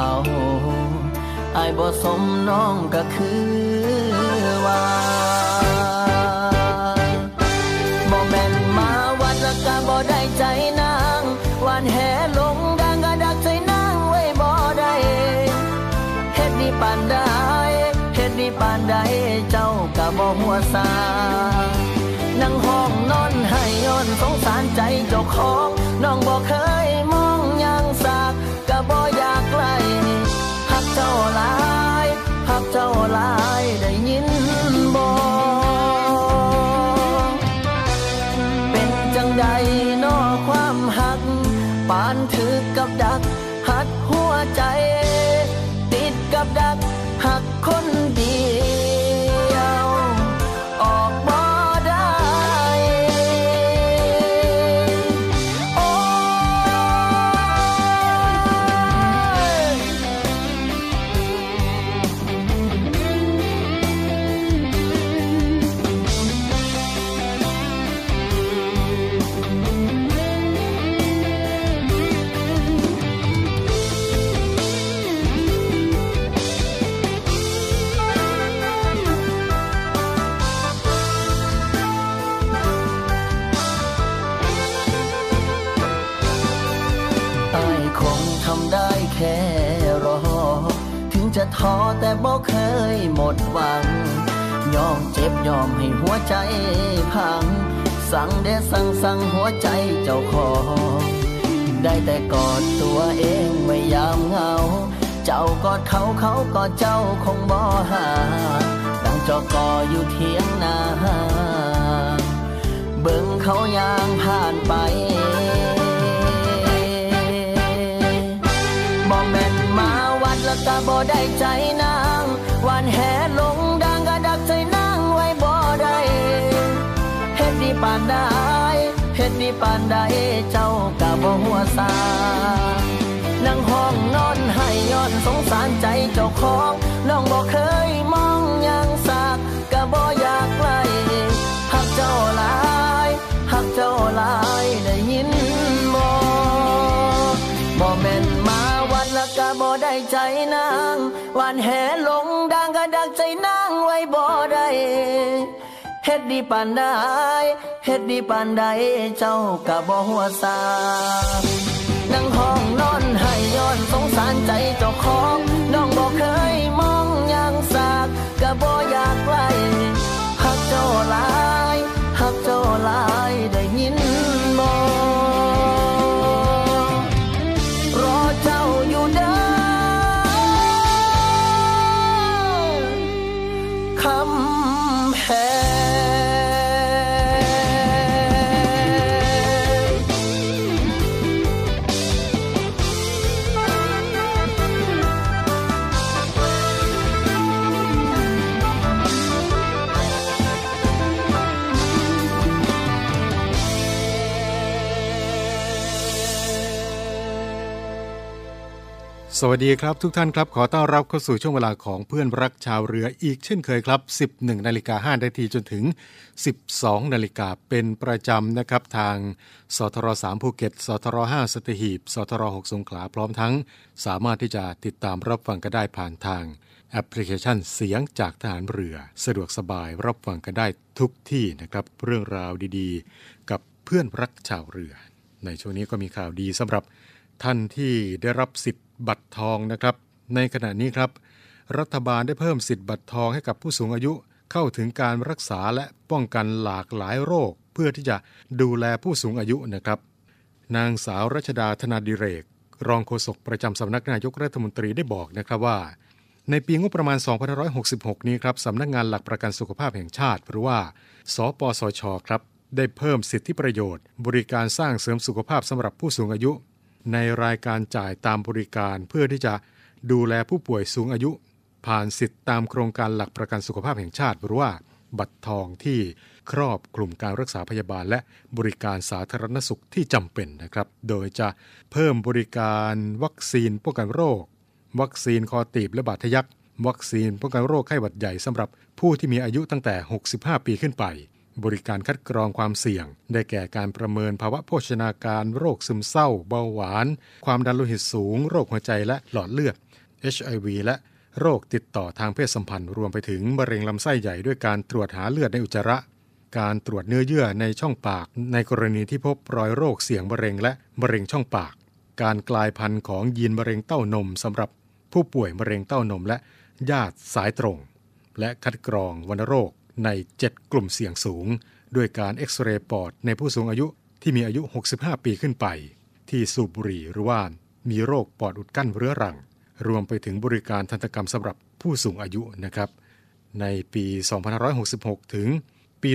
เอาอายบ่สมน้องก็คือว่าบ่แม่นมาวัดและกะบ่ได้ใจนางวันแห่ลงดังก็ดักใจนางไว้บ่ได้เฮ็ดดีปานใดเฮ็ดดีปานใดเจ้าก็บ่หัวซานั่งห้องนอนให้ย้อนสงสารใจเจ้าของน้องบ่เคย เคยหมดหวัง ยอมเจ็บยอมให้หัวใจพัง สั่งเดสั่งสั่งหัวใจเจ้าของได้แต่กอดตัวเองไว้ยามเหงา เจ้ากอดเขาเขากอดเจ้าคงบ่หาดังจอกออยู่เทียงนาเบิ่งเขายางผ่านไปบ่แม่นมาวัดแล้วก็บ่ได้ใจนา แห่ลงดังกระดักใจนางไว้บ่ได้เฮ็ดดีปานใดเฮ็ดดีปานใดเจ้าก็บ่หัวซานั่งห้องนอนให้ย้อนสงสารใจเจ้าของน้องบ่เคยมอง ดดีปานใดเฮ็ดดีปานใดเจ้าก็บ่หัวซานั่งห้องนอนให้ย้อนสงสารใจเจ้าของน้องบ่เคยมองหยังสากก็บ่อยากไกลหักเจ้าหลายหักเจ้าหลายได้ยินบ่รอเจ้าอยู่เด้อคำแพง สวัสดีครับทุกท่านครับ ขอต้อนรับเข้าสู่ช่วงเวลาของเพื่อนรักชาวเรืออีกเช่นเคยครับ 11นาฬิกา5นาทีจนถึง 12นาฬิกาเป็นประจำนะครับ ทางสทร3ภูเก็ตสทร5สตหีบสทร6สงขลาพร้อมทั้ง สามารถที่จะติดตามรับฟังกันได้ผ่านทางแอปพลิเคชันเสียงจากทหารเรือ สะดวกสบายรับฟังกันได้ทุกที่นะครับ เรื่องราวดีๆ กับเพื่อนรักชาวเรือ ในช่วงนี้ก็มีข่าวดีสำหรับท่านที่ได้รับสิทธิ บัตรทองนะครับ ในขณะนี้ครับ รัฐบาลได้เพิ่มสิทธิ์บัตรทองให้กับผู้สูงอายุเข้าถึงการรักษาและป้องกันหลากหลายโรค เพื่อที่จะดูแลผู้สูงอายุนะครับ นางสาวรัชดาธนาดิเรก รองโฆษกประจำสำนักนายกรัฐมนตรีได้บอกนะครับว่า ในปีงบประมาณ 2566 นี้ครับสำนักงานหลักประกันสุขภาพแห่งชาติ หรือว่า สปสช ครับ ได้เพิ่มสิทธิประโยชน์ บริการสร้างเสริมสุขภาพสำหรับผู้สูงอายุ ในรายการจ่ายตามบริการเพื่อที่จะดูแลผู้ป่วยสูงอายุ ผ่านสิทธิตามโครงการหลักประกันสุขภาพแห่งชาติหรือว่าบัตรทองที่ครอบกลุ่มการรักษาพยาบาล และบริการสาธารณสุขที่จำเป็นนะครับ โดยจะเพิ่มบริการวัคซีนป้องกันโรค วัคซีนคอตีบและบาดทะยัก วัคซีนป้องกันโรคไข้หวัดใหญ่สำหรับผู้ที่มีอายุตั้งแต่ 65 ปีขึ้นไป บริการคัดกรองความเสี่ยง ได้แก่การประเมินภาวะโภชนาการ โรคซึมเศร้า เบาหวาน ความดันโลหิตสูง โรคหัวใจและหลอดเลือด HIV และโรคติดต่อทางเพศสัมพันธ์ รวมไปถึงมะเร็งลำไส้ใหญ่ด้วยการตรวจหาเลือดในอุจจาระ การตรวจเนื้อเยื่อในช่องปาก ในกรณีที่พบรอยโรคเสี่ยงมะเร็งและมะเร็งช่องปาก การกลายพันธุ์ของยีนมะเร็งเต้านมสำหรับผู้ป่วยมะเร็งเต้านมและญาติสายตรง และคัดกรองวัณโรค ใน 7 กลุ่มเสี่ยงสูง ด้วยการเอ็กซเรย์ปอดในผู้สูงอายุที่มีอายุ 65 ปีขึ้นไป ที่สูบบุหรี่หรือว่ามีโรคปอดอุดกั้นเรื้อรัง รวมไปถึงบริการทันตกรรมสำหรับผู้สูงอายุนะครับ ในปี 2566 ถึงปี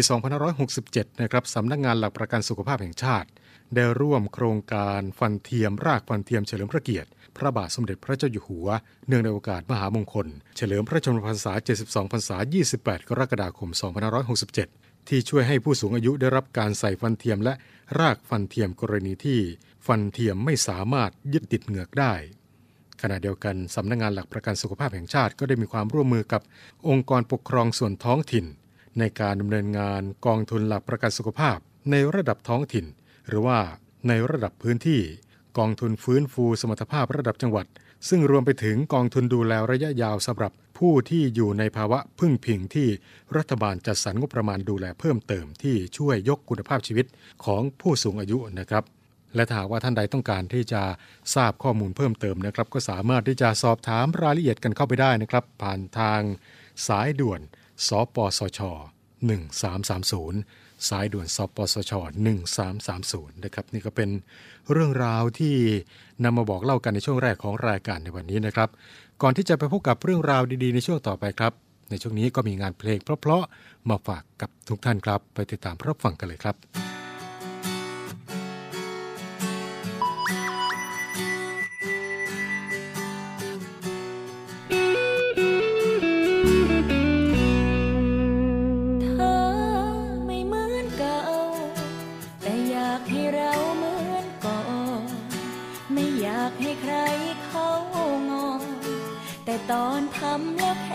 2567 นะครับสำนักงานหลักประกันสุขภาพแห่งชาติ ได้ร่วมโครงการฟันเทียมรากฟันเทียมเฉลิมพระเกียรติ พระบาทสมเด็จพระเจ้าอยู่หัว เนื่องในโอกาสมหามงคล เฉลิมพระชนมพรรษา 72 พรรษา 28 กรกฎาคม 2567 ที่ช่วยให้ผู้สูงอายุได้รับการใส่ฟันเทียมและรากฟันเทียมกรณีที่ ฟันเทียมไม่สามารถยึดติดเหงือกได้ขณะเดียวกันสำนักงานหลักประกันสุขภาพแห่งชาติก็ได้มีความร่วมมือกับองค์กรปกครองส่วนท้องถิ่น ในการดำเนินงานกองทุนหลักประกันสุขภาพในระดับท้องถิ่น หรือว่าในระดับพื้นที่ กองทุนฟื้นฟูสมรรถภาพระดับจังหวัด ซึ่งรวมไปถึงกองทุนดูแลระยะยาวสำหรับผู้ที่อยู่ในภาวะพึ่งพิงที่รัฐบาลจัดสรรงบประมาณดูแลเพิ่มเติมที่ช่วยยกคุณภาพชีวิตของผู้สูงอายุนะครับและถ้าหากว่าท่านใดต้องการที่จะทราบข้อมูลเพิ่มเติมนะครับ ก็สามารถที่จะสอบถามรายละเอียดกันเข้าไปได้นะครับ ผ่านทางสายด่วน สปสช 1330 สายด่วนสปสช 1330 นะครับ นี่ก็เป็นเรื่องราวที่นำมาบอกเล่ากันในช่วงแรกของรายการในวันนี้นะครับ ก่อนที่จะไปพบกับเรื่องราวดีๆ ในช่วงต่อไปครับ ในช่วงนี้ก็มีงานเพลงเพราะๆมาฝากกับทุกท่านครับ ไปติดตามรับฟังกันเลยครับ ตอนทำแล้วแ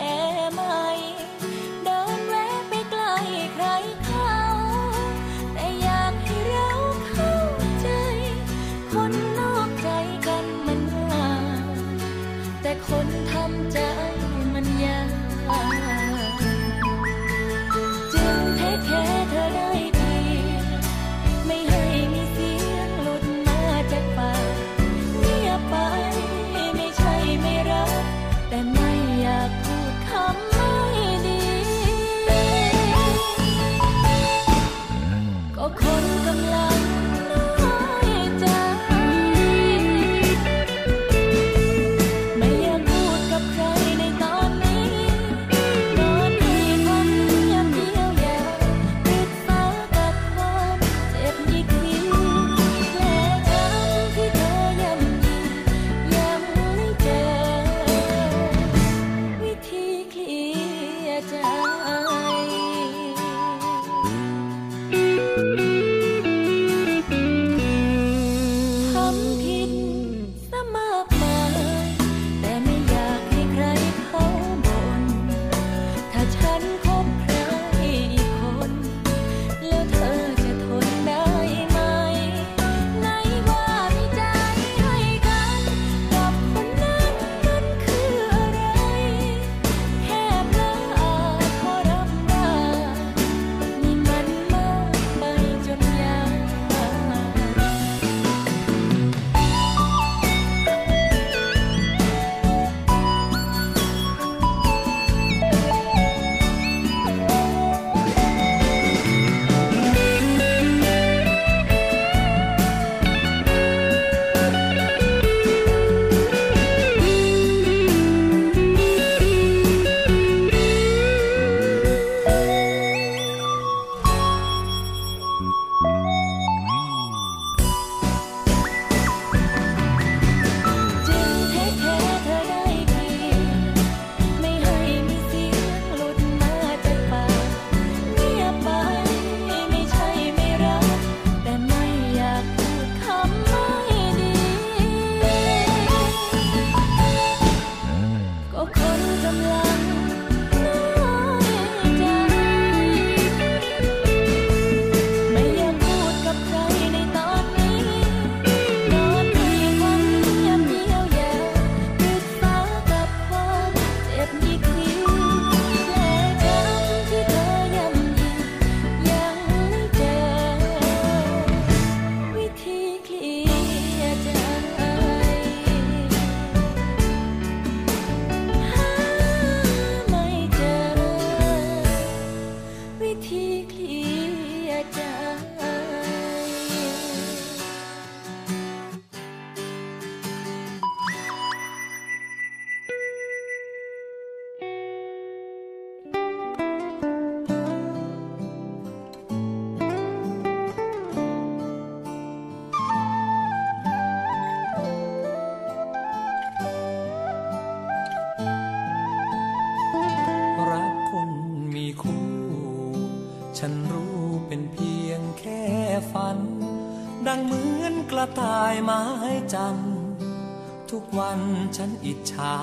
ฉันอิจฉา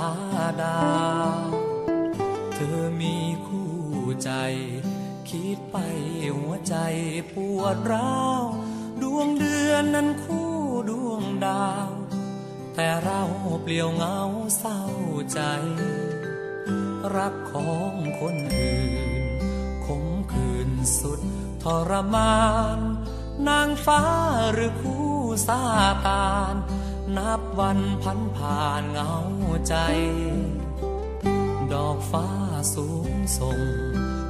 ดาว เธอมีคู่ใจ คิดไปหัวใจปวดร้าว ดวงเดือนนั้นคู่ดวงดาว แต่เราเปลี่ยวเงาเศร้าใจ รักของคนอื่น คมคืนสุดทรมาน นางฟ้าหรือคู่ซาตาน นับวันพันผ่านเงาใจ ดอกฟ้าสูงส่ง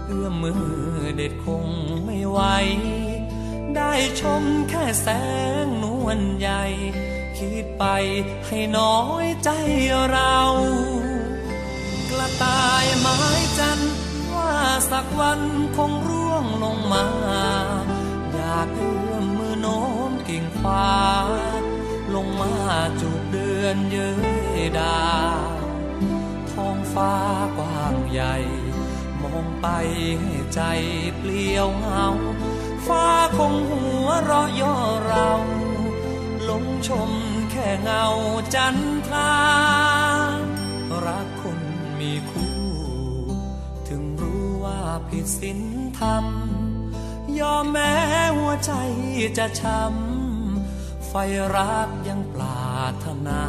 เอื้อมมือเด็ดคงไม่ไหวได้ชมแค่แสงนวลใหญ่ คิดไปให้น้อยใจเรา กระต่ายไม้จันว่าสักวันคงร่วงลงมา อยากเอื้อมมือโน้มกิ่งฟ้า ลงมาจูบเดือนเย้ยดา ท้องฟ้ากว้างใหญ่ มองไปให้ใจเปลี่ยวเหงา ฟ้าคงหัวเราะย่อเราลงชมแค่เงาจันทรา รักคนมีคู่ ถึงรู้ว่าผิดศีลธรรม ยอมแม้หัวใจจะช้ำ ฟรักยังปรารถนา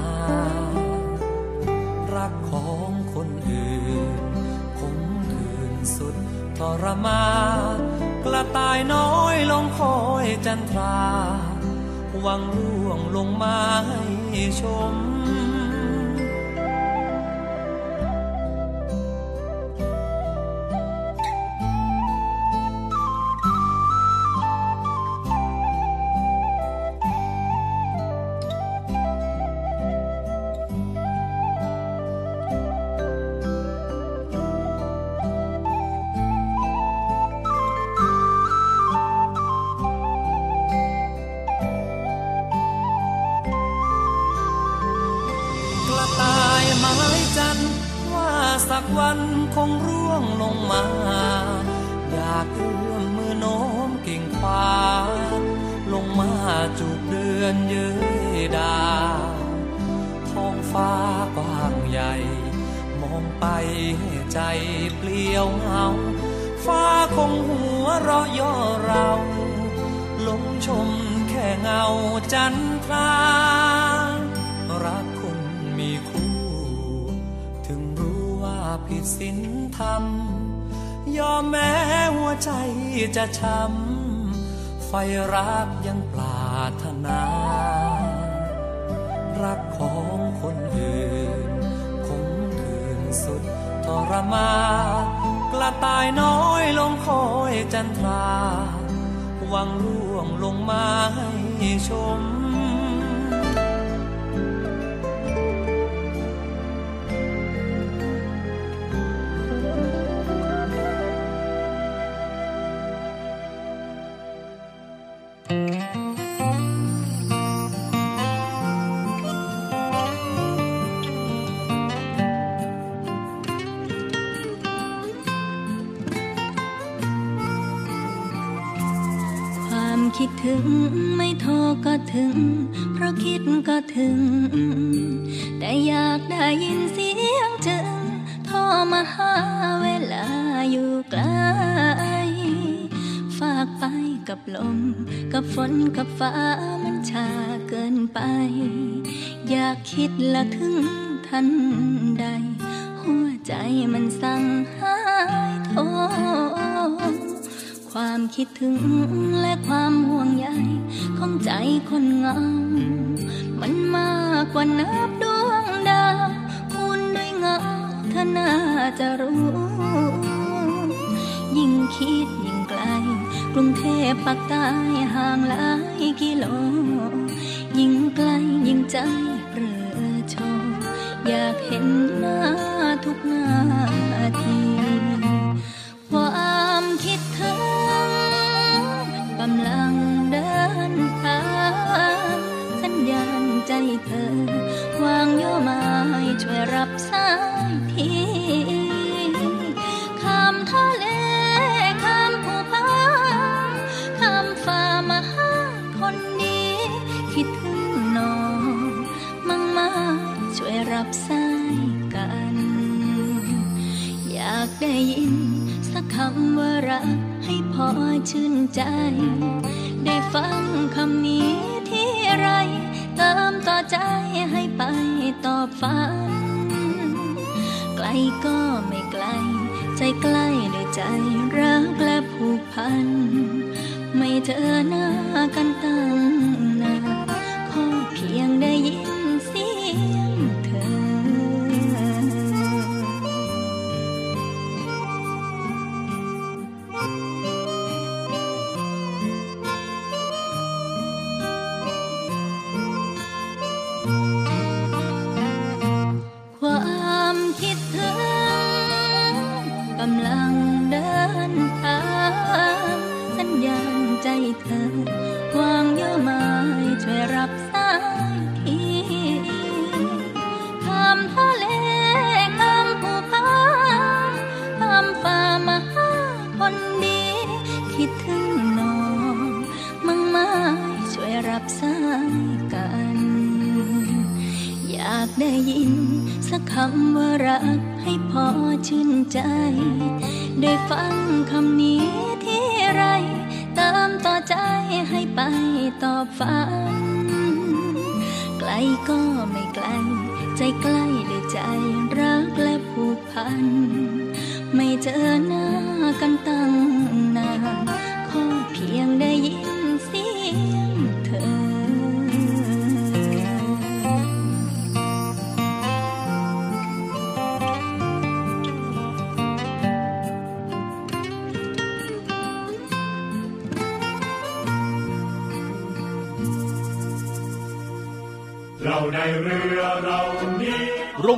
รักของคนอื่นคงคืนสุดทรมากระต่ายน้อยลงคอยจันทรา หวังร่วงลงมาให้ชม สักวันคงร่วงลงมา อยากเอื้อมมือโน้มกิ่งฟ้า ลงมาจูบเดือนเย้ยดาวท้องฟ้ากว้างใหญ่ มองไปให้ใจเปลี่ยวเหงา ฟ้าคงหัวเราะย่อเราลงชมแค่เงาจันทรารัก ผิดศีลธรรม ยอมแม้หัวใจจะช้ำไฟรักยังปรารถนา รักของคนอื่นคงคืนสุดทรมากระต่ายน้อยลงคอยจันทรา หวังล่วงลงมาให้ชม ถึง เพราะคิดก็ถึง แต่อยากได้ยินเสียงจึงโทรมาหาเวลาอยู่ไกล ฝากไปกับลม กับฝนกับฟ้ามันชาเกินไป อยากคิดละถึงทันใด หัวใจมันสั่งหายโทร ความคิดถึงและความห่วงใยของใจคนเงา มันมากกว่านับดวงดาวคุณด้วยเงาเธอน่าจะรู้ ยิ่งคิดยิ่งไกล กรุงเทพปักใต้ห่างหลายกิโล ยิ่งไกลยิ่งใจเปลือโชอยากเห็นหน้าทุกนาทีความคิด เธอวางโยมายช่วยรับสายทีคำทะเลคำผู้พัาคำฝ่ามาหาคนดีคิดถึงน้องมั่งมาช่วยรับสายกัน อยากได้ยินสักคำว่ารักให้พอชื่นใจ ได้ฟังคำนี้ที่ไร เติมต่อใจให้ไปตอบฝัน ไกลก็ไม่ไกล ใจใกล้ด้วยใจรักและผูกพัน ไม่เจอหน้ากันตั้งนานขอเพียงได้ยิน ได้ยิน สักคำว่ารักให้พอชื่นใจ ได้ฟังคำนี้ที่ไร เติมต่อใจให้ไปตอบฝัน ไกลก็ไม่ไกล ใจใกล้ด้ใจรักและผูกพัน ไม่เจอหน้ากันตั้ง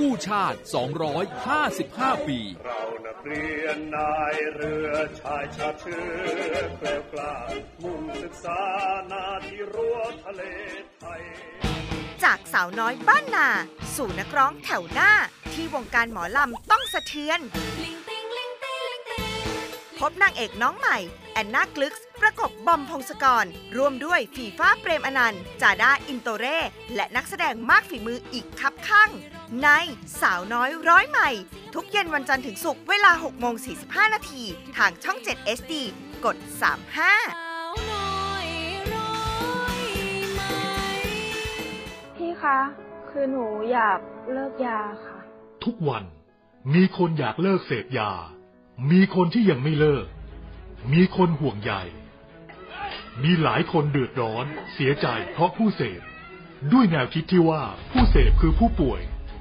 กู้ชาติ 255 ปี เรานักเรียนนายเรือชายชาติเชื้อแกล้วกล้ามุ่งศึกษานาที่รั้วทะเลไทย จากสาวน้อยบ้านนา สู่นักร้องแถวหน้า ที่วงการหมอลำต้องสะเทือน พบนางเอกน้องใหม่ แอนนากลึกส์ประกบบอมพงศกรรวมด้วยฝีฟ้าเปรมอนันต์ จาด้าอินโตเร่ และนักแสดงมากฝีมืออีกคับข้าง ในสาวน้อยร้อยใหม่ ทุกเย็นวันจันทร์ถึงศุกร์เวลา6โมง45 นาที ทางช่อง7 SD กด 35 พี่คะ คือหนูอยากเลิกยาค่ะ ทุกวันมีคนอยากเลิกเสพยา มีคนที่ยังไม่เลิก มีคนห่วงใยมีหลายคนเดือดร้อน เสียใจเพราะผู้เสพด้วยแนวคิดที่ว่าผู้เสพคือผู้ป่วย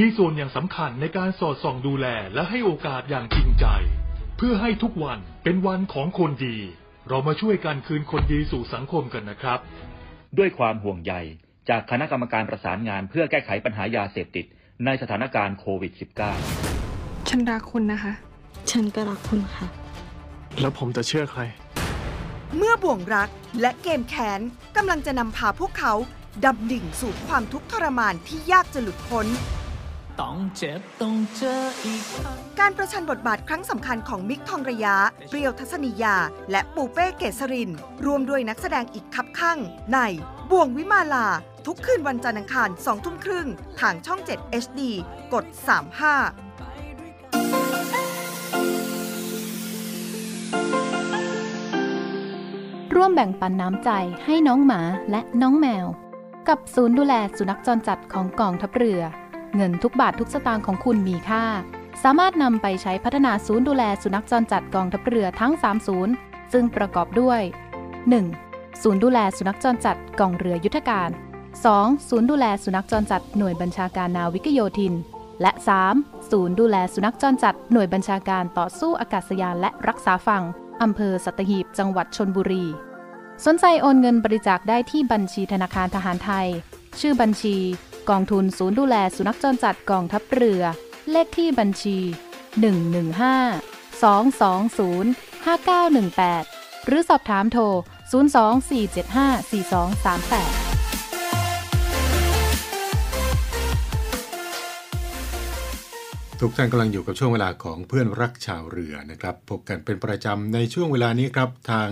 มีส่วนอย่างสำคัญในการสอดส่องดูแลและให้โอกาสอย่างจริงใจ เพื่อให้ทุกวันเป็นวันของคนดี เรามาช่วยกันคืนคนดีสู่สังคมกันนะครับ ด้วยความห่วงใยจากคณะกรรมการประสานงานเพื่อแก้ไขปัญหายาเสพติด ในสถานการณ์โควิด -19 ฉันรักคุณนะคะ ฉันก็รักคุณค่ะ แล้วผมจะเชื่อใคร เมื่อบ่วงรักและเกมแค้นกำลังจะนำพาพวกเขาดำดิ่งสู่ความทุกข์ทรมานที่ยากจะหลุดพ้น ต้องเจ็บต้องเจออีกครั้งการประชันบทบาทครั้งสำคัญของมิกทองระยะ เปรียวทัศนียา และปูเป้เกษริน รวมด้วยนักแสดงอีกคับข้างในบ่วงวิมาลา ทุกคืนวันจันทร์อังคาร2ทุ่มครึ่ง ทางช่อง 7 HD กด 35ร่วมแบ่งปันน้ำใจให้น้องหมาและน้องแมว กับศูนย์ดูแลสุนัขจรจัดของกองทัพเรือ เงินทุกบาททุกสตางค์ของคุณมีค่า สามารถนำไปใช้พัฒนาศูนย์ดูแลสุนัขจรจัดกองทัพเรือทั้ง 3 ศูนย์ ซึ่งประกอบด้วย 1. ศูนย์ดูแลสุนัขจรจัดกองเรือยุทธการ 2. ศูนย์ดูแลสุนัขจรจัดหน่วยบัญชาการนาวิกโยธิน และ 3. ศูนย์ดูแลสุนัขจรจัดหน่วยบัญชาการต่อสู้อากาศยานและรักษาฝั่งอำเภอสัตหีบ จังหวัดชนบุรี สนใจโอนเงินบริจาคได้ที่บัญชีธนาคารทหารไทย ชื่อบัญชี กองทุนศูนย์ดูแลสุนัขจรจัดกองทัพเรือ เลขที่บัญชี 115 220 5918 หรือสอบถามโทร 024754238ทุกท่านกำลังอยู่กับช่วงเวลาของเพื่อนรักชาวเรือนะครับ พบกันเป็นประจำในช่วงเวลานี้ครับ ทาง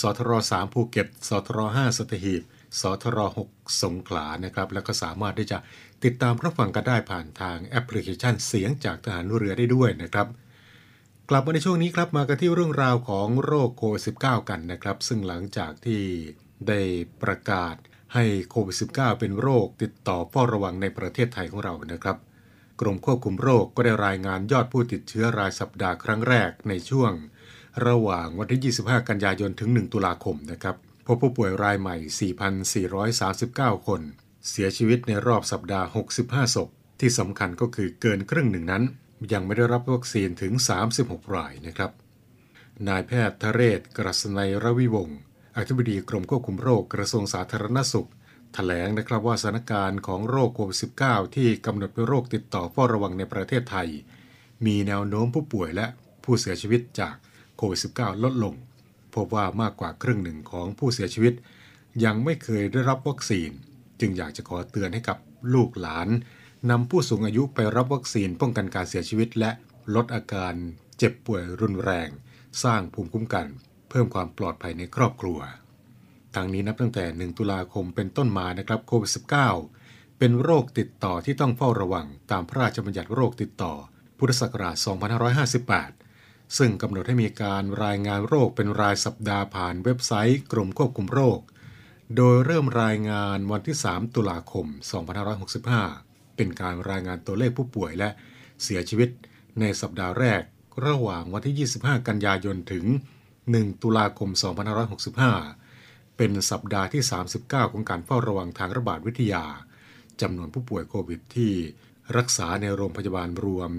สทร3ภูเก็ตสทร5สตหีบ สทร6สงขลานะครับ แล้วก็สามารถที่จะติดตามรับฟังกันได้ผ่านทางแอปพลิเคชันเสียงจากทหารเรือได้ด้วยนะครับ กลับมาในช่วงนี้ครับมากันที่เรื่องราวของโรคโควิด -19 กันนะครับ ซึ่งหลังจากที่ได้ประกาศให้โควิด -19 เป็นโรคติดต่อเฝ้าระวังในประเทศไทยของเรานะครับกรมควบคุมโรคก็ได้รายงานยอดผู้ติดเชื้อรายสัปดาห์ครั้งแรกในช่วง ระหว่างวันที่ 25 กันยายนถึง 1 ตุลาคมนะครับ พบผู้ป่วยรายใหม่ 4,439 คน เสียชีวิตในรอบสัปดาห์ 65 ศพ ที่สำคัญก็คือเกินครึ่งหนึ่งนั้น ยังไม่ได้รับวัคซีนถึง 36 รายนะครับ นายแพทย์ทเรศ กรัศนัยรวิวงศ์อธิบดีกรมควบคุมโรคกระทรวงสาธารณสุขแถลงนะครับว่าสถานการณ์ของโรคโควิด -19 ที่กำหนดเป็นโรคติดต่อเฝ้าระวังในประเทศไทย มีแนวโน้มผู้ป่วยและผู้เสียชีวิตจากโควิด -19 ลดลง พบว่ามากกว่าครึ่งหนึ่งของผู้เสียชีวิต ยังไม่เคยได้รับวัคซีน จึงอยากจะขอเตือนให้กับลูกหลานนำผู้สูงอายุไปรับวัคซีนป้องกันการเสียชีวิต และลดอาการเจ็บป่วยรุนแรง สร้างภูมิคุ้มกัน เพิ่มความปลอดภัยในครอบครัวทางนี้นับตั้งแต่ 1 ตุลาคมเป็นต้นมานะครับโควิด -19 เป็นโรคติดต่อที่ต้องเฝ้าระวังตามพระราชบัญญัติโรคติดต่อ พุทธศักราช 2558 ซึ่งกำหนดให้มีการรายงานโรคเป็นรายสัปดาห์ผ่านเว็บไซต์กรมควบคุมโรค โดยเริ่มรายงานวันที่ 3 ตุลาคม 2565 เป็นการรายงานตัวเลขผู้ป่วยและเสียชีวิตในสัปดาห์แรก ระหว่างวันที่ 25 กันยายนถึง 1 ตุลาคม 2565 เป็นสัปดาห์ที่ 39 ของการเฝ้าระวังทางระบาดวิทยาจำนวนผู้ป่วยโควิดที่รักษาในโรงพยาบาลรวม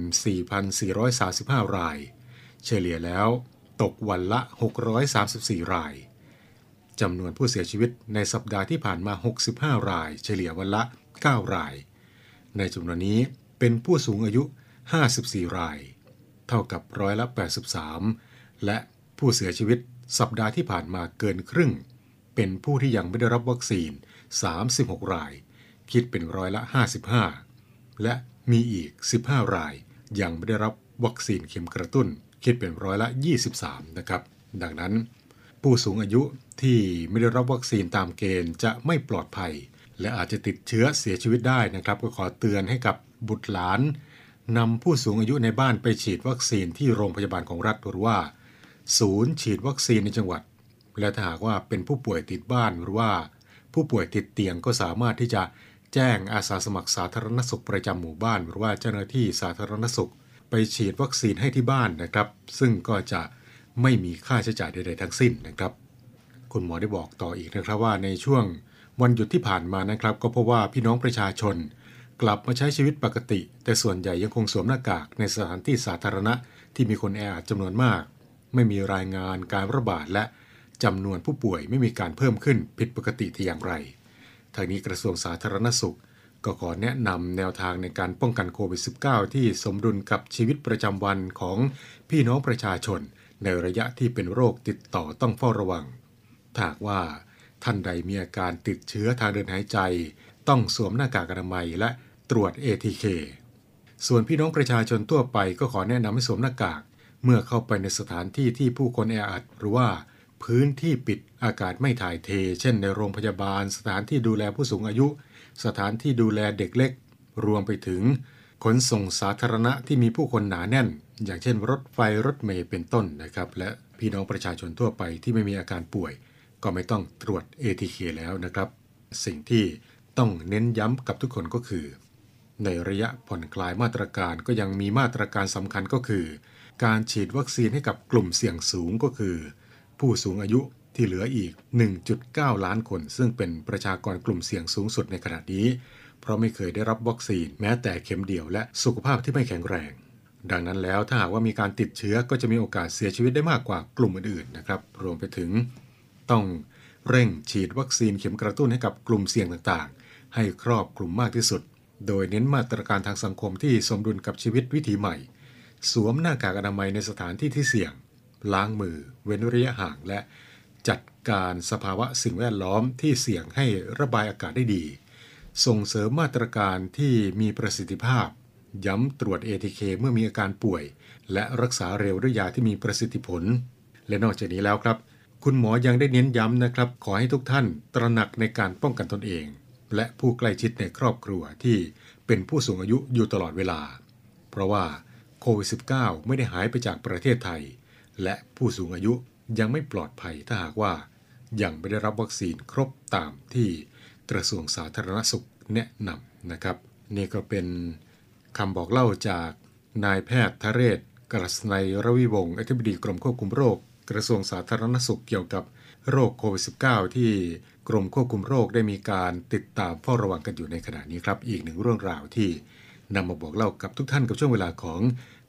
4,435 ราย เฉลี่ยแล้วตกวันละ 634 ราย จำนวนผู้เสียชีวิตในสัปดาห์ที่ผ่านมา 65 ราย เฉลี่ยวันละ 9 ราย ในจำนวนนี้เป็นผู้สูงอายุ 54 ราย เท่ากับร้อยละ 83 และผู้เสียชีวิตสัปดาห์ที่ผ่านมาเกินครึ่ง เป็นผู้ที่ยังไม่ได้รับวัคซีน 36 ราย คิดเป็นร้อยละ 55 และมีอีก 15 รายยังไม่ได้รับวัคซีนเข็มกระตุ้น คิดเป็นร้อยละ 23 นะครับ ดังนั้น ผู้สูงอายุที่ไม่ได้รับวัคซีนตามเกณฑ์จะไม่ปลอดภัย และอาจจะติดเชื้อเสียชีวิตได้นะครับ ก็ขอเตือนให้กับบุตรหลานนำผู้สูงอายุในบ้านไปฉีดวัคซีนที่โรงพยาบาลของรัฐหรือว่า ศูนย์ฉีดวัคซีนในจังหวัด และถ้าหากว่าเป็นผู้ป่วยติดบ้านหรือว่า ผู้ป่วยติดเตียงก็สามารถที่จะแจ้งอาสาสมัครสาธารณสุขประจำหมู่บ้าน หรือว่าเจ้าหน้าที่สาธารณสุข ไปฉีดวัคซีนให้ที่บ้านนะครับ ซึ่งก็จะไม่มีค่าใช้จ่ายใดๆทั้งสิ้นนะครับ คุณหมอได้บอกต่ออีกนะครับว่าในช่วงวันหยุดที่ผ่านมานะครับ ก็พบว่าพี่น้องประชาชน กลับมาใช้ชีวิตปกติ แต่ส่วนใหญ่ยังคงสวมหน้ากากในสถานที่สาธารณะที่มีคนแออัดจำนวนมาก ไม่มีรายงานการระบาดและจำนวนผู้ป่วยไม่มีการเพิ่มขึ้นผิดปกติที่อย่างไรทางนี้กระทรวงสาธารณสุข ก็ขอแนะนำแนวทางในการป้องกันโควิด -19 ที่สมดุลกับชีวิตประจำวันของพี่น้องประชาชน ในระยะที่เป็นโรคติดต่อต้องเฝ้าระวังถ้าหากว่าท่านใดมีอาการติดเชื้อทางเดินหายใจ ต้องสวมหน้ากากอนามัยและตรวจ ATK ส่วนพี่น้องประชาชนทั่วไปก็ขอแนะนำให้สวมหน้ากาก เมื่อเข้าไปในสถานที่ที่ผู้คนแออัด หรือว่าพื้นที่ปิดอากาศไม่ถ่ายเท เช่นในโรงพยาบาลสถานที่ดูแลผู้สูงอายุ สถานที่ดูแลเด็กเล็ก รวมไปถึง ขนส่งสาธารณะที่มีผู้คนหนาแน่น อย่างเช่น รถไฟรถเมล์เป็นต้นนะครับ และพี่น้องประชาชนทั่วไปที่ไม่มีอาการป่วย ก็ไม่ต้องตรวจ ATK แล้วนะครับ สิ่งที่ต้องเน้นย้ำกับทุกคนก็คือ ในระยะผ่อนคลายมาตรการก็ยังมีมาตรการสำคัญก็คือ การฉีดวัคซีนให้กับกลุ่มเสี่ยงสูงก็คือ ผู้สูงอายุ ที่เหลืออีก 1.9 ล้านคน ซึ่งเป็นประชากรกลุ่มเสี่ยงสูงสุดในขณะนี้ เพราะไม่เคยได้รับวัคซีนแม้แต่เข็มเดียวและสุขภาพที่ไม่แข็งแรง ดังนั้นแล้วถ้าหากว่ามีการติดเชื้อก็จะมีโอกาสเสียชีวิตได้มากกว่ากลุ่มอื่นๆนะครับ รวมไปถึง ต้องเร่งฉีดวัคซีนเข็มกระตุ้นให้กับกลุ่มเสี่ยงต่างๆ ให้ครอบกลุ่มมากที่สุด โดยเน้นมาตรการทางสังคมที่สมดุลกับชีวิตวิถีใหม่ สวมหน้ากากอนามัยในสถานที่ที่เสี่ยง ล้างมือ เว้นระยะห่างและ จัดการสภาวะสิ่งแวดล้อมที่เสี่ยงให้ระบายอากาศได้ดี ส่งเสริมมาตรการที่มีประสิทธิภาพ ย้ำตรวจ ATK เมื่อมีอาการป่วย และรักษาเร็วด้วยยาที่มีประสิทธิผล และนอกจากนี้แล้วครับ คุณหมอยังได้เน้นย้ำนะครับ ขอให้ทุกท่านตระหนักในการป้องกันตนเอง และผู้ใกล้ชิดในครอบครัวที่เป็นผู้สูงอายุอยู่ตลอดเวลา เพราะว่าโควิด -19 ไม่ได้หายไปจากประเทศไทย และผู้สูงอายุ ยังไม่ปลอดภัยถ้าหากว่ายังไม่ได้รับวัคซีนครบตามที่กระทรวงสาธารณสุขแนะนำนะครับ นี่ก็เป็นคำบอกเล่าจากนายแพทย์ทะเรศกรัศนัยรวิวงศ์อธิบดีกรมควบคุมโรค กระทรวงสาธารณสุขเกี่ยวกับโรคโควิด -19 ที่กรมควบคุมโรคได้มีการติดตามเฝ้าระวังกันอยู่ในขณะนี้ครับ อีกหนึ่งเรื่องราวที่นำมาบอกเล่ากับทุกท่านกับช่วงเวลาของ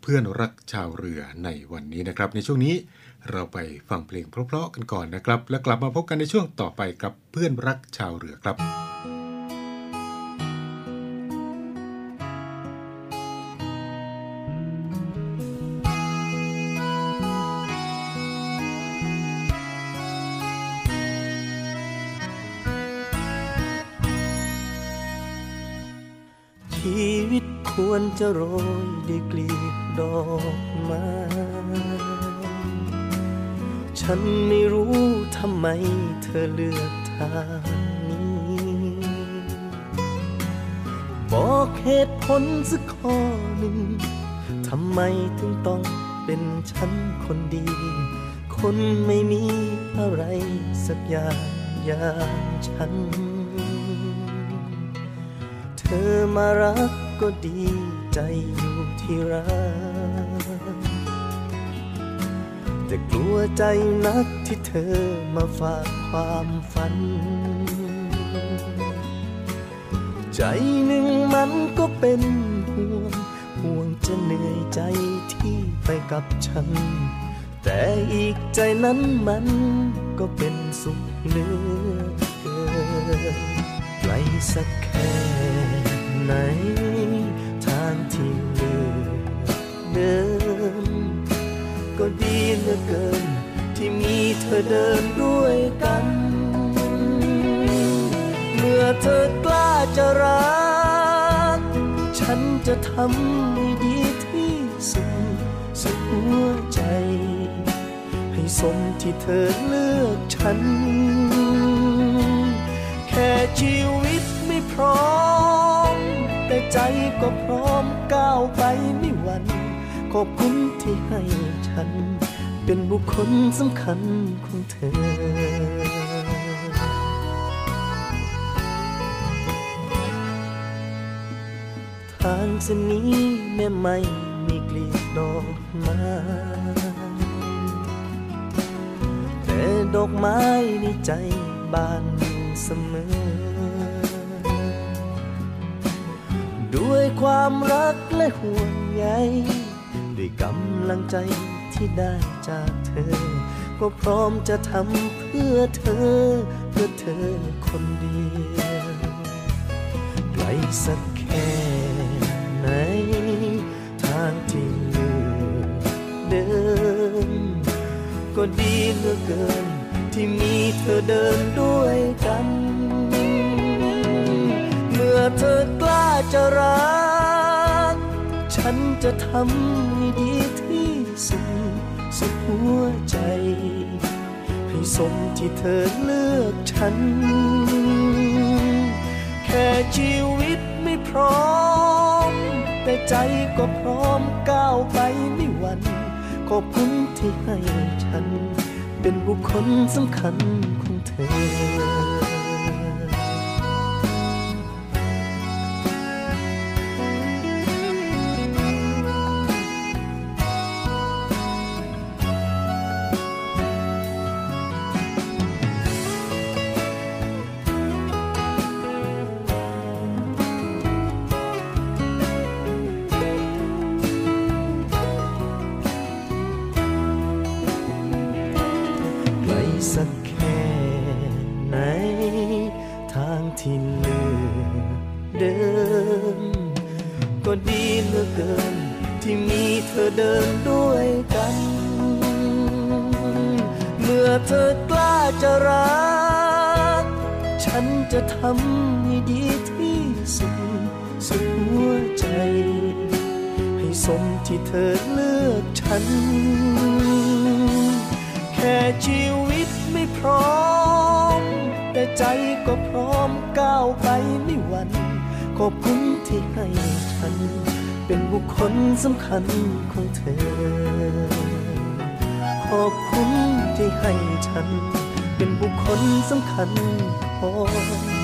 เพื่อนรักชาวเรือในวันนี้นะครับ ในช่วงนี้ เราไปฟังเพลงเพราะๆกันก่อนนะครับ แล้วกลับมาพบกันในช่วงต่อไปกับเพื่อนรักชาวเรือครับชีวิตควรจะโรยด้วยกลีบดอกไม้ ฉันไม่รู้ทำไมเธอเลือกทางนี้ บอกเหตุผลสักข้อหนึ่งทำไมถึงต้องเป็นฉันคนดี คนไม่มีอะไรสักอย่างอย่างฉัน เธอมารักก็ดีใจอยู่ที่รัก แต่กลัวใจนักที่เธอมาฝากความฝัน ใจหนึ่งมันก็เป็นห่วง ห่วงจะเหนื่อยใจที่ไปกับฉัน แต่อีกใจนั้นมันก็เป็นสุขเหลือเกินไกลสักแค่ไหน ทางที่เลือกเดิน ก็ดีเหลือเกิน ที่มีเธอเดินด้วยกัน เมื่อเธอกล้าจะรัก ฉันจะทำให้ดีที่สุดสุดหัวใจ ให้สมที่เธอเลือกฉัน แค่ชีวิตไม่พร้อม แต่ใจก็พร้อมก้าวไปไม่หวั่น ขอบคุณที่ให้ฉัน เป็นบุคคลสำคัญของเธอทางเส้นนี้แม่ไม่มีกลีบดอกไม้แต่ดอกไม้ในใจบานอยู่เสมอ ด้วยความรักและห่วงใย ด้วยกำลังใจที่ได้จากเธอ ก็พร้อมจะทำเพื่อเธอ เพื่อเธอคนเดียวไกลสักแค่ไหน ทางที่เลือเดินก็ดีเหลือเกิน ที่มีเธอเดินด้วยกัน เมื่อเธอกล้าจะรัก ฉันจะ ทำให้ดีที่สุดสุดหัวใจ ให้สมที่เธอเลือกฉัน แค่ชีวิตไม่พร้อม แต่ใจก็พร้อมก้าวไปไม่หวั่นขอบคุณที่ให้ฉัน เป็นบุคคลสำคัญ สมที่เธอเลือกฉัน แค่ชีวิตไม่พร้อม แต่ใจก็พร้อมก้าวไปไม่หวั่นขอบคุณที่ให้ฉัน เป็นบุคคลสำคัญของเธอ ขอบคุณที่ให้ฉัน เป็นบุคคลสำคัญของเธอ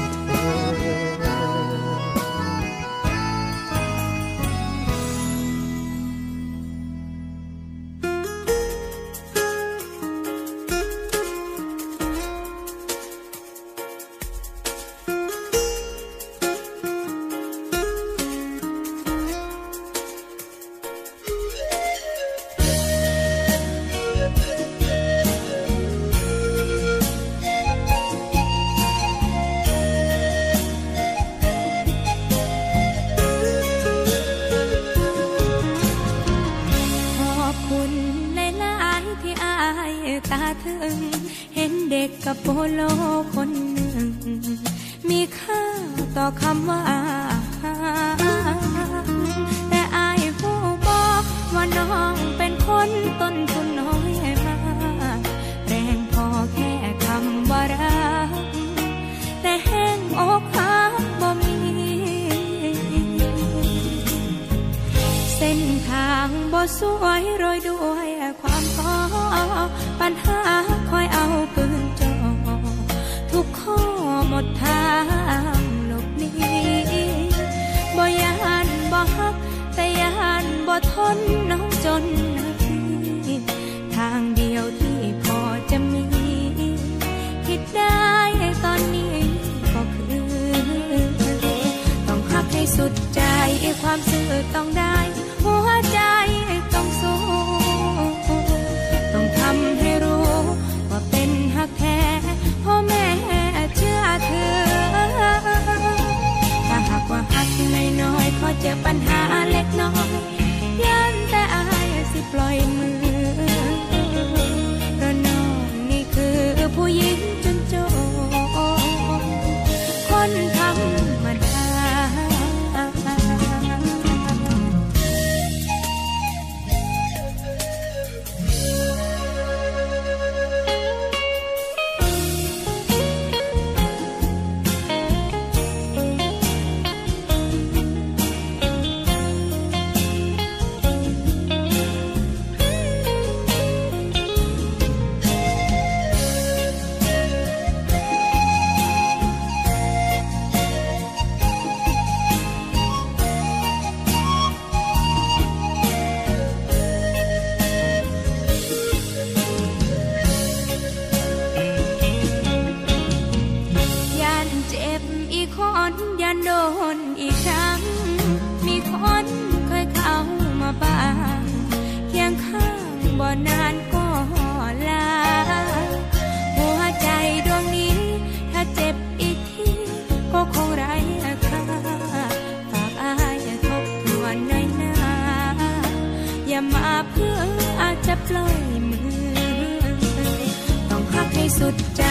สุดใจ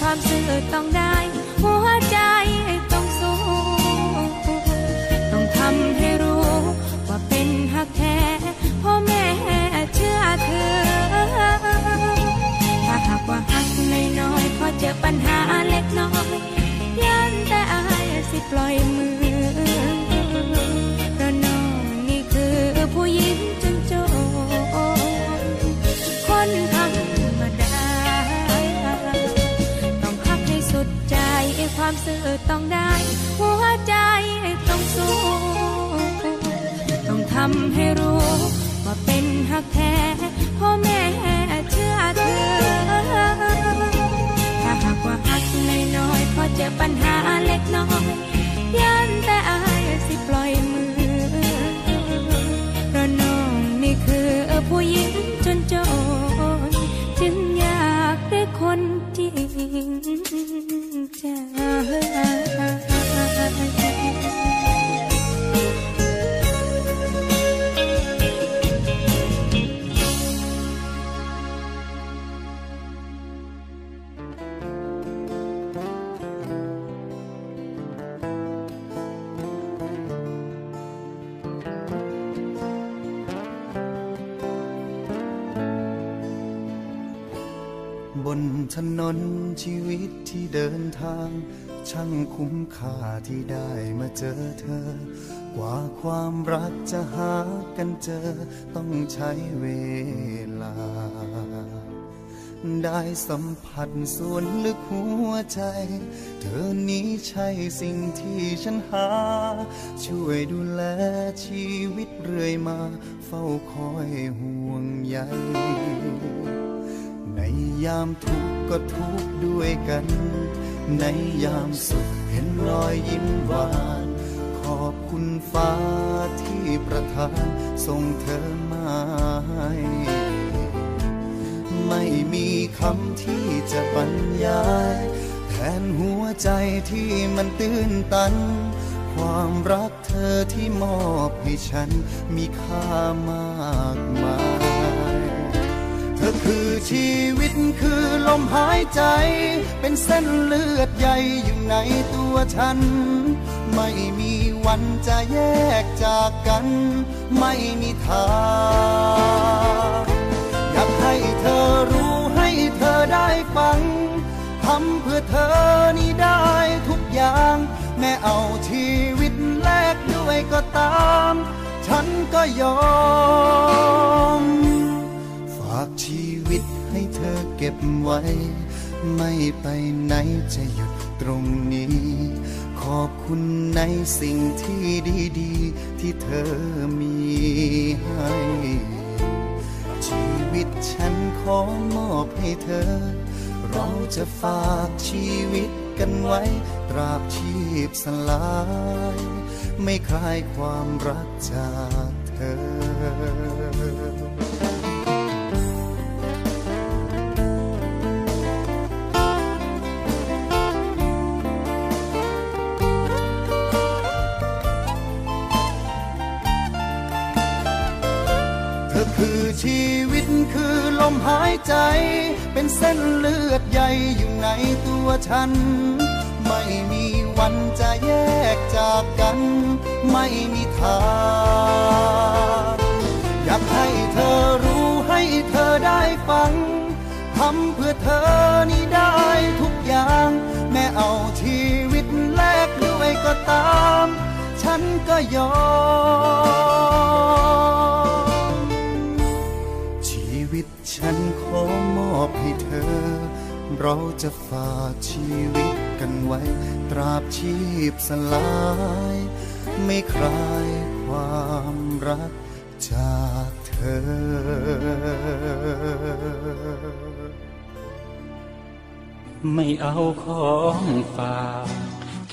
ความซื่อต้องได้ หัวใจต้องสู้ ต้องทำให้รู้ ว่าเป็นฮักแท้พ่อแม่เชื่อเธอ ถ้าหากว่าฮักน้อยๆพอเจอปัญหาเล็กน้อยยันแต่อายสิปล่อย ความสื่อต้องได้ หัวใจต้องสู้ ต้องทำให้รู้ ว่าเป็นหักแท้พ่อแม่เชื่อเธอ ถ้าหากว่าหักน้อยๆพอเจอปัญหาเล็กน้อย นชีวิตที่เดินทาง ช่างคุ้มค่าที่ได้มาเจอเธอ กว่าความรักจะหากันเจอ ต้องใช้เวลา ได้สัมผัสส่วนลึกหัวใจ เธอนี้ใช่สิ่งที่ฉันหา ช่วยดูแลชีวิตเรื่อยมา เฝ้าคอยห่วงใย ยามทุกข์ก็ทุกข์ด้วยกัน ในยามสุขเห็นรอยยิ้มหวาน ขอบคุณฟ้าที่ประทานส่งเธอมาให้ไม่มีคำที่จะบรรยาย แทนหัวใจที่มันตื้นตัน ความรักเธอที่มอบให้ฉันมีค่ามากมาย คือชีวิตคือลมหายใจ เป็นเส้นเลือดใหญ่อยู่ในตัวฉัน ไม่มีวันจะแยกจากกัน ไม่มีทางอยากให้เธอรู้ให้เธอได้ฟังทำเพื่อเธอนี่ได้ทุกอย่าง แม้เอาชีวิตแลกด้วยก็ตาม ฉันก็ยอม เก็บไว้ ไม่ไปไหนจะหยุดตรงนี้ ขอบคุณในสิ่งที่ดีๆ ที่เธอมีให้ ชีวิตฉันขอมอบให้เธอ เราจะฝากชีวิตกันไว้ ตราบชีพสลาย ไม่คลายความรักจากเธอ คือชีวิตคือลมหายใจ เป็นเส้นเลือดใหญ่อยู่ในตัวฉัน ไม่มีวันจะแยกจากกัน ไม่มีทางอยากให้เธอรู้ให้เธอได้ฟังทำเพื่อเธอนี่ได้ทุกอย่าง แม้เอาชีวิตแลกด้วยก็ตาม ฉันก็ยอม อ เราจะฝากชีวิตกันไว้ ตราบชีพสลาย ไม่คลายความรักจากเธอ ไม่เอาของฝาก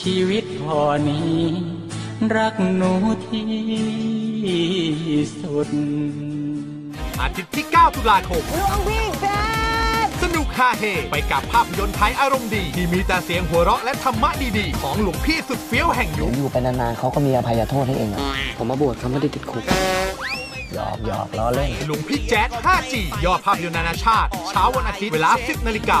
ชีวิตพอนี้ รักหนูที่สุด อาทิตย์ที่ 9 ตุลาคมรวมวิ่งแสนุกฮาเฮไปกับภาพยนตร์ไทยอารมณ์ดี ที่มีแต่เสียงหัวเราะและธรรมะดีๆ ของหลวงพี่สุดเฟี้ยวแห่งยุคอยู่ไปนานๆเขาก็มีอภัยโทษให้เองอะผมมาบวชเขาไม่ได้ติดคุก หยอกหยอกล้อเล่น หลวงพี่แจ๊ด 5G ยอดภาพยนตร์นานาชาติ เช้าวันอาทิตย์เวลา 10นาฬิกา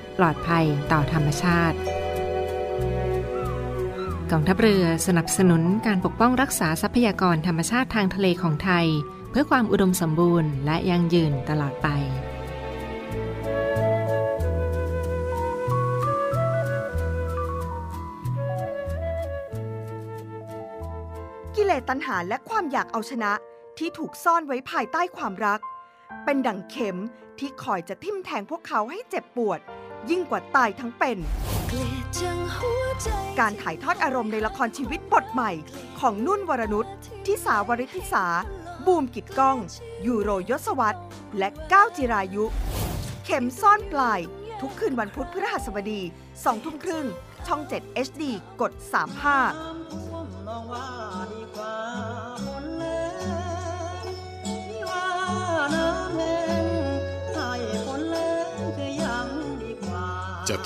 ลอดภัยต่อธรรมชาติกองทัพเรือสนับสนุนการปกป้องรักษาทรัพยากรธรรมชาติทางทะเลของไทย เพื่อความอุดมสมบูรณ์และยั่งยืนตลอดไป กิเลสตัณหาและความอยากเอาชนะที่ถูกซ่อนไว้ภายใต้ความรัก เป็นดั่งเข็มที่คอยจะทิ่มแทงพวกเขาให้เจ็บปวด ยิ่งกว่าตายทั้งเป็น การถ่ายทอดอารมณ์ในละครชีวิตบทใหม่ ของนุ่นวรนุชทิสาวริธิสา บูมกิดก้อง ยูโรยศวัตและก้าวจิรายุ เข็มซ่อนปลาย ทุกคืนวันพุธพฤหัสบดี2ทุ่มครึ่ง ช่อง 7 HD กด 35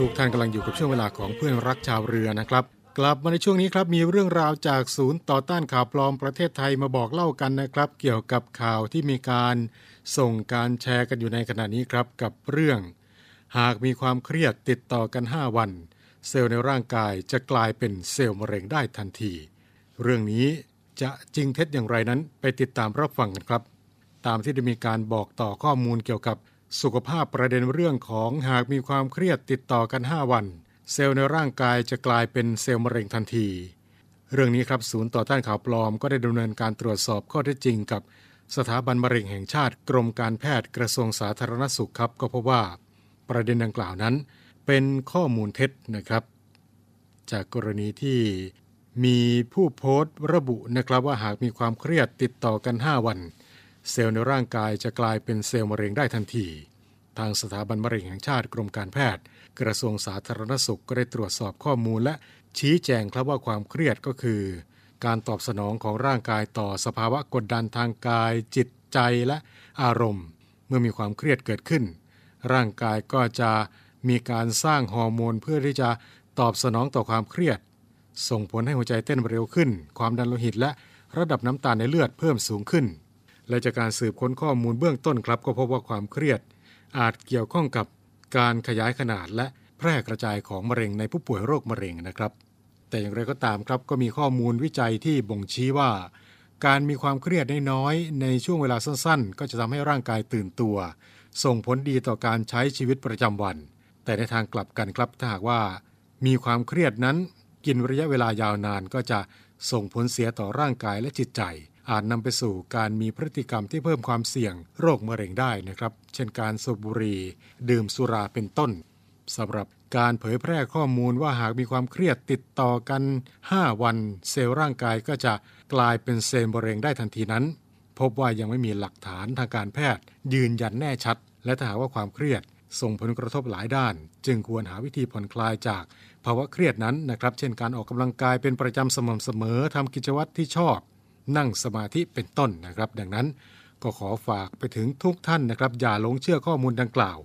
ทุกท่านกำลังอยู่กับช่วงเวลาของเพื่อนรักชาวเรือนะครับ กลับมาในช่วงนี้ครับมีเรื่องราวจากศูนย์ต่อต้านข่าวปลอมประเทศไทยมาบอกเล่ากันนะครับ เกี่ยวกับข่าวที่มีการส่งการแชร์กันอยู่ในขณะนี้ครับกับเรื่อง หากมีความเครียดติดต่อกัน 5 วัน เซลล์ในร่างกายจะกลายเป็นเซลล์มะเร็งได้ทันที เรื่องนี้จะจริงเท็จอย่างไรนั้นไปติดตามรับฟังกันครับ ตามที่ได้มีการบอกต่อข้อมูลเกี่ยวกับ สุขภาพประเด็นเรื่องของหากมีความเครียดติดต่อกัน 5 วัน เซลล์ในร่างกายจะกลายเป็นเซลล์มะเร็งทันที เรื่องนี้ครับศูนย์ต่อต้านข่าวปลอมก็ได้ดำเนินการตรวจสอบข้อเท็จจริงกับสถาบันมะเร็งแห่งชาติกรมการแพทย์กระทรวงสาธารณสุขครับ ก็พบว่า ประเด็นดังกล่าวนั้น เป็นข้อมูลเท็จนะครับ จากกรณีที่มีผู้โพสต์ระบุนะครับว่าหากมีความเครียดติดต่อกัน 5 วัน เซลล์ในร่างกายจะกลายเป็นเซลล์มะเร็งได้ทันที ทางสถาบันมะเร็งแห่งชาติกรมการแพทย์ กระทรวงสาธารณสุขก็ได้ตรวจสอบข้อมูลและชี้แจงครับว่าความเครียดก็คือ การตอบสนองของร่างกายต่อสภาวะกดดันทางกาย จิตใจและอารมณ์ เมื่อมีความเครียดเกิดขึ้น ร่างกายก็จะมีการสร้างฮอร์โมนเพื่อที่จะตอบสนองต่อความเครียด ส่งผลให้หัวใจเต้นเร็วขึ้น ความดันโลหิตและระดับน้ำตาลในเลือดเพิ่มสูงขึ้น และจากการสืบค้นข้อมูลเบื้องต้นครับ ก็พบว่าความเครียด อาจเกี่ยวข้องกับการขยายขนาดและแพร่กระจายของมะเร็งในผู้ป่วยโรคมะเร็งนะครับ แต่อย่างไรก็ตามครับก็มีข้อมูลวิจัยที่บ่งชี้ว่า การมีความเครียดน้อยในช่วงเวลาสั้นๆ ก็จะทำให้ร่างกายตื่นตัว ส่งผลดีต่อการใช้ชีวิตประจำวัน แต่ในทางกลับกันครับถ้าหากว่า มีความเครียดนั้นกินระยะเวลายาวนานก็จะส่งผลเสียต่อร่างกายและจิตใจ อาจนำไปสู่การมีพฤติกรรมที่เพิ่มความเสี่ยงโรคมะเร็งได้นะครับ เช่นการสูบบุหรี่ดื่มสุราเป็นต้นสำหรับการเผยแพร่ข้อมูลว่าหากมีความเครียดติดต่อกัน 5 วัน เซลล์ร่างกายก็จะกลายเป็นเซลล์มะเร็งได้ทันทีนั้น พบว่ายังไม่มีหลักฐานทางการแพทย์ ยืนยันแน่ชัด และถ้าหากว่าความเครียดส่งผลกระทบหลายด้าน จึงควรหาวิธีผ่อนคลายจาก ภาวะเครียดนั้นนะครับ เช่นการออกกำลังกายเป็นประจำสม่ำเสมอทำกิจวัตรที่ชอบ นั่งสมาธิเป็นต้นนะครับ ดังนั้นก็ขอฝากไปถึงทุกท่านนะครับ อย่าหลงเชื่อข้อมูลดังกล่าว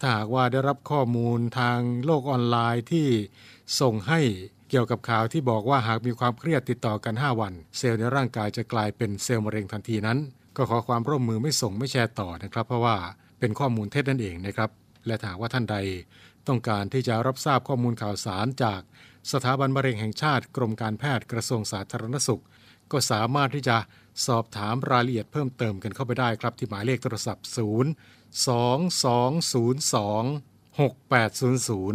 ถ้าหากว่าได้รับข้อมูลทางโลกออนไลน์ที่ส่งให้เกี่ยวกับข่าวที่บอกว่าหากมีความเครียดติดต่อกัน 5 วัน เซลล์ในร่างกายจะกลายเป็นเซลล์มะเร็งทันทีนั้น ก็ขอความร่วมมือไม่ส่งไม่แชร์ต่อนะครับ เพราะว่าเป็นข้อมูลเท็จนั่นเองนะครับและถาหากว่าท่านใด ต้องการที่จะรับทราบข้อมูลข่าวสารจากสถาบันมะเร็งแห่งชาติกรมการแพทย์กระทรวงสาธารณสุข ก็สามารถที่จะสอบถามรายละเอียดเพิ่มเติมกันเข้าไปได้ครับ ที่หมายเลขโทรศัพท์ 0 2202 6800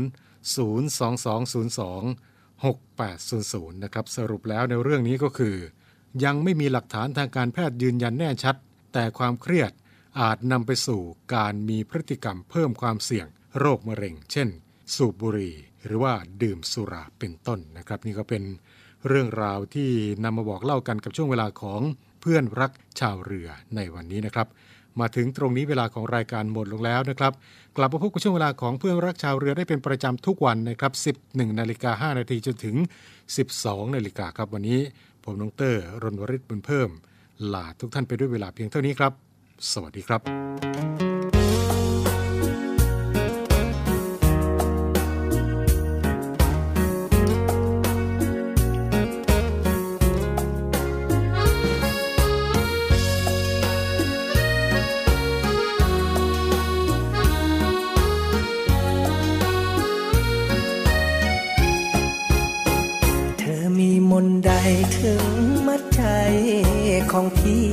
02202 6800นะครับสรุปแล้วในเรื่องนี้ก็คือ ยังไม่มีหลักฐานทางการแพทย์ยืนยันแน่ชัด แต่ความเครียดอาจนำไปสู่การมีพฤติกรรมเพิ่มความเสี่ยงโรคมะเร็ง เช่น สูบบุหรี่หรือว่าดื่มสุราเป็นต้นนะครับ นี่ก็เป็น เรื่องราวที่นำมาบอกเล่ากันกับช่วงเวลาของเพื่อนรักชาวเรือในวันนี้นะครับ มาถึงตรงนี้เวลาของรายการหมดลงแล้วนะครับ กลับมาพบกับช่วงเวลาของเพื่อนรักชาวเรือได้เป็นประจำทุกวันนะครับ 11นาฬิกา5นาทีจนถึง 12นาฬิกาครับวันนี้ ผมน้องเตอร์รณวริศบุญเพิ่มลาทุกท่านไปด้วยเวลาเพียงเท่านี้ครับ สวัสดีครับ ถึงมัดใจของพี่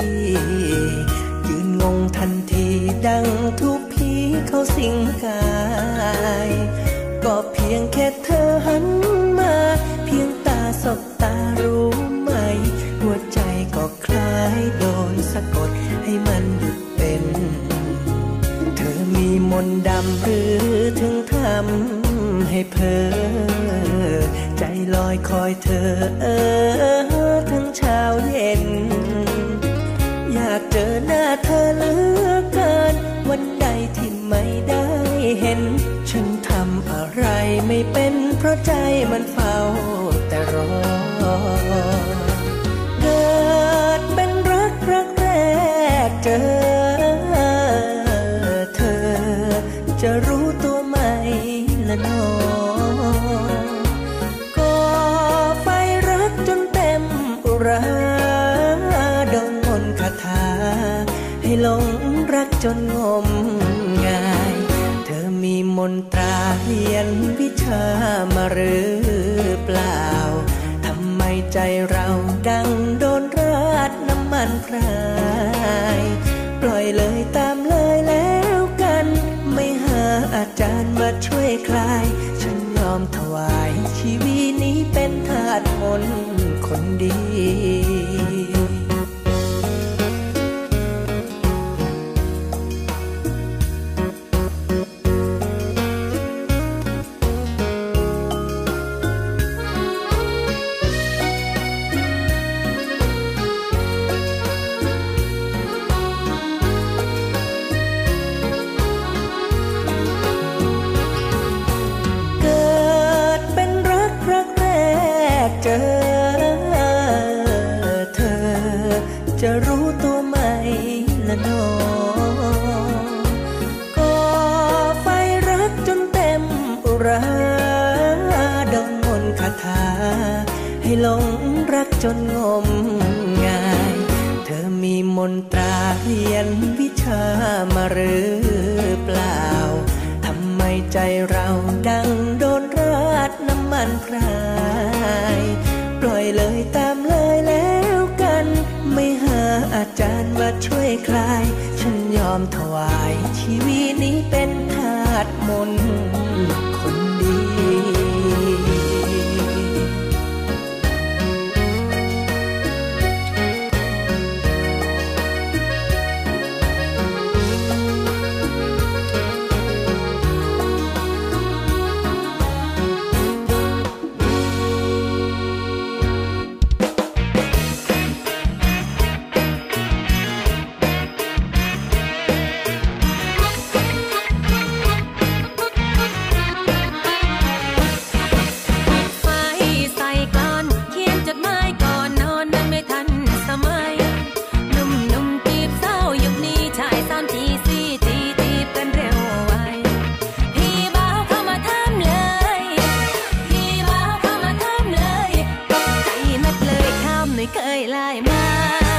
ยืนงงทันทีดังทุกผีเขาสิงกาย ก็เพียงแค่เธอหันมา เพียงตาสบตารู้ไหม หัวใจก็คล้ายโดนสะกดให้มันหยุดเป็น เธอมีมนต์ดำหรือถึงทำให้เพอ ลอยคอยเธอเออทั้งเช้าเย็น อยากเจอหน้าเธอเหลือเกิน วันใดที่ไม่ได้เห็น ฉันทำอะไรไม่เป็นเพราะใจมันฝ้ ทำไม่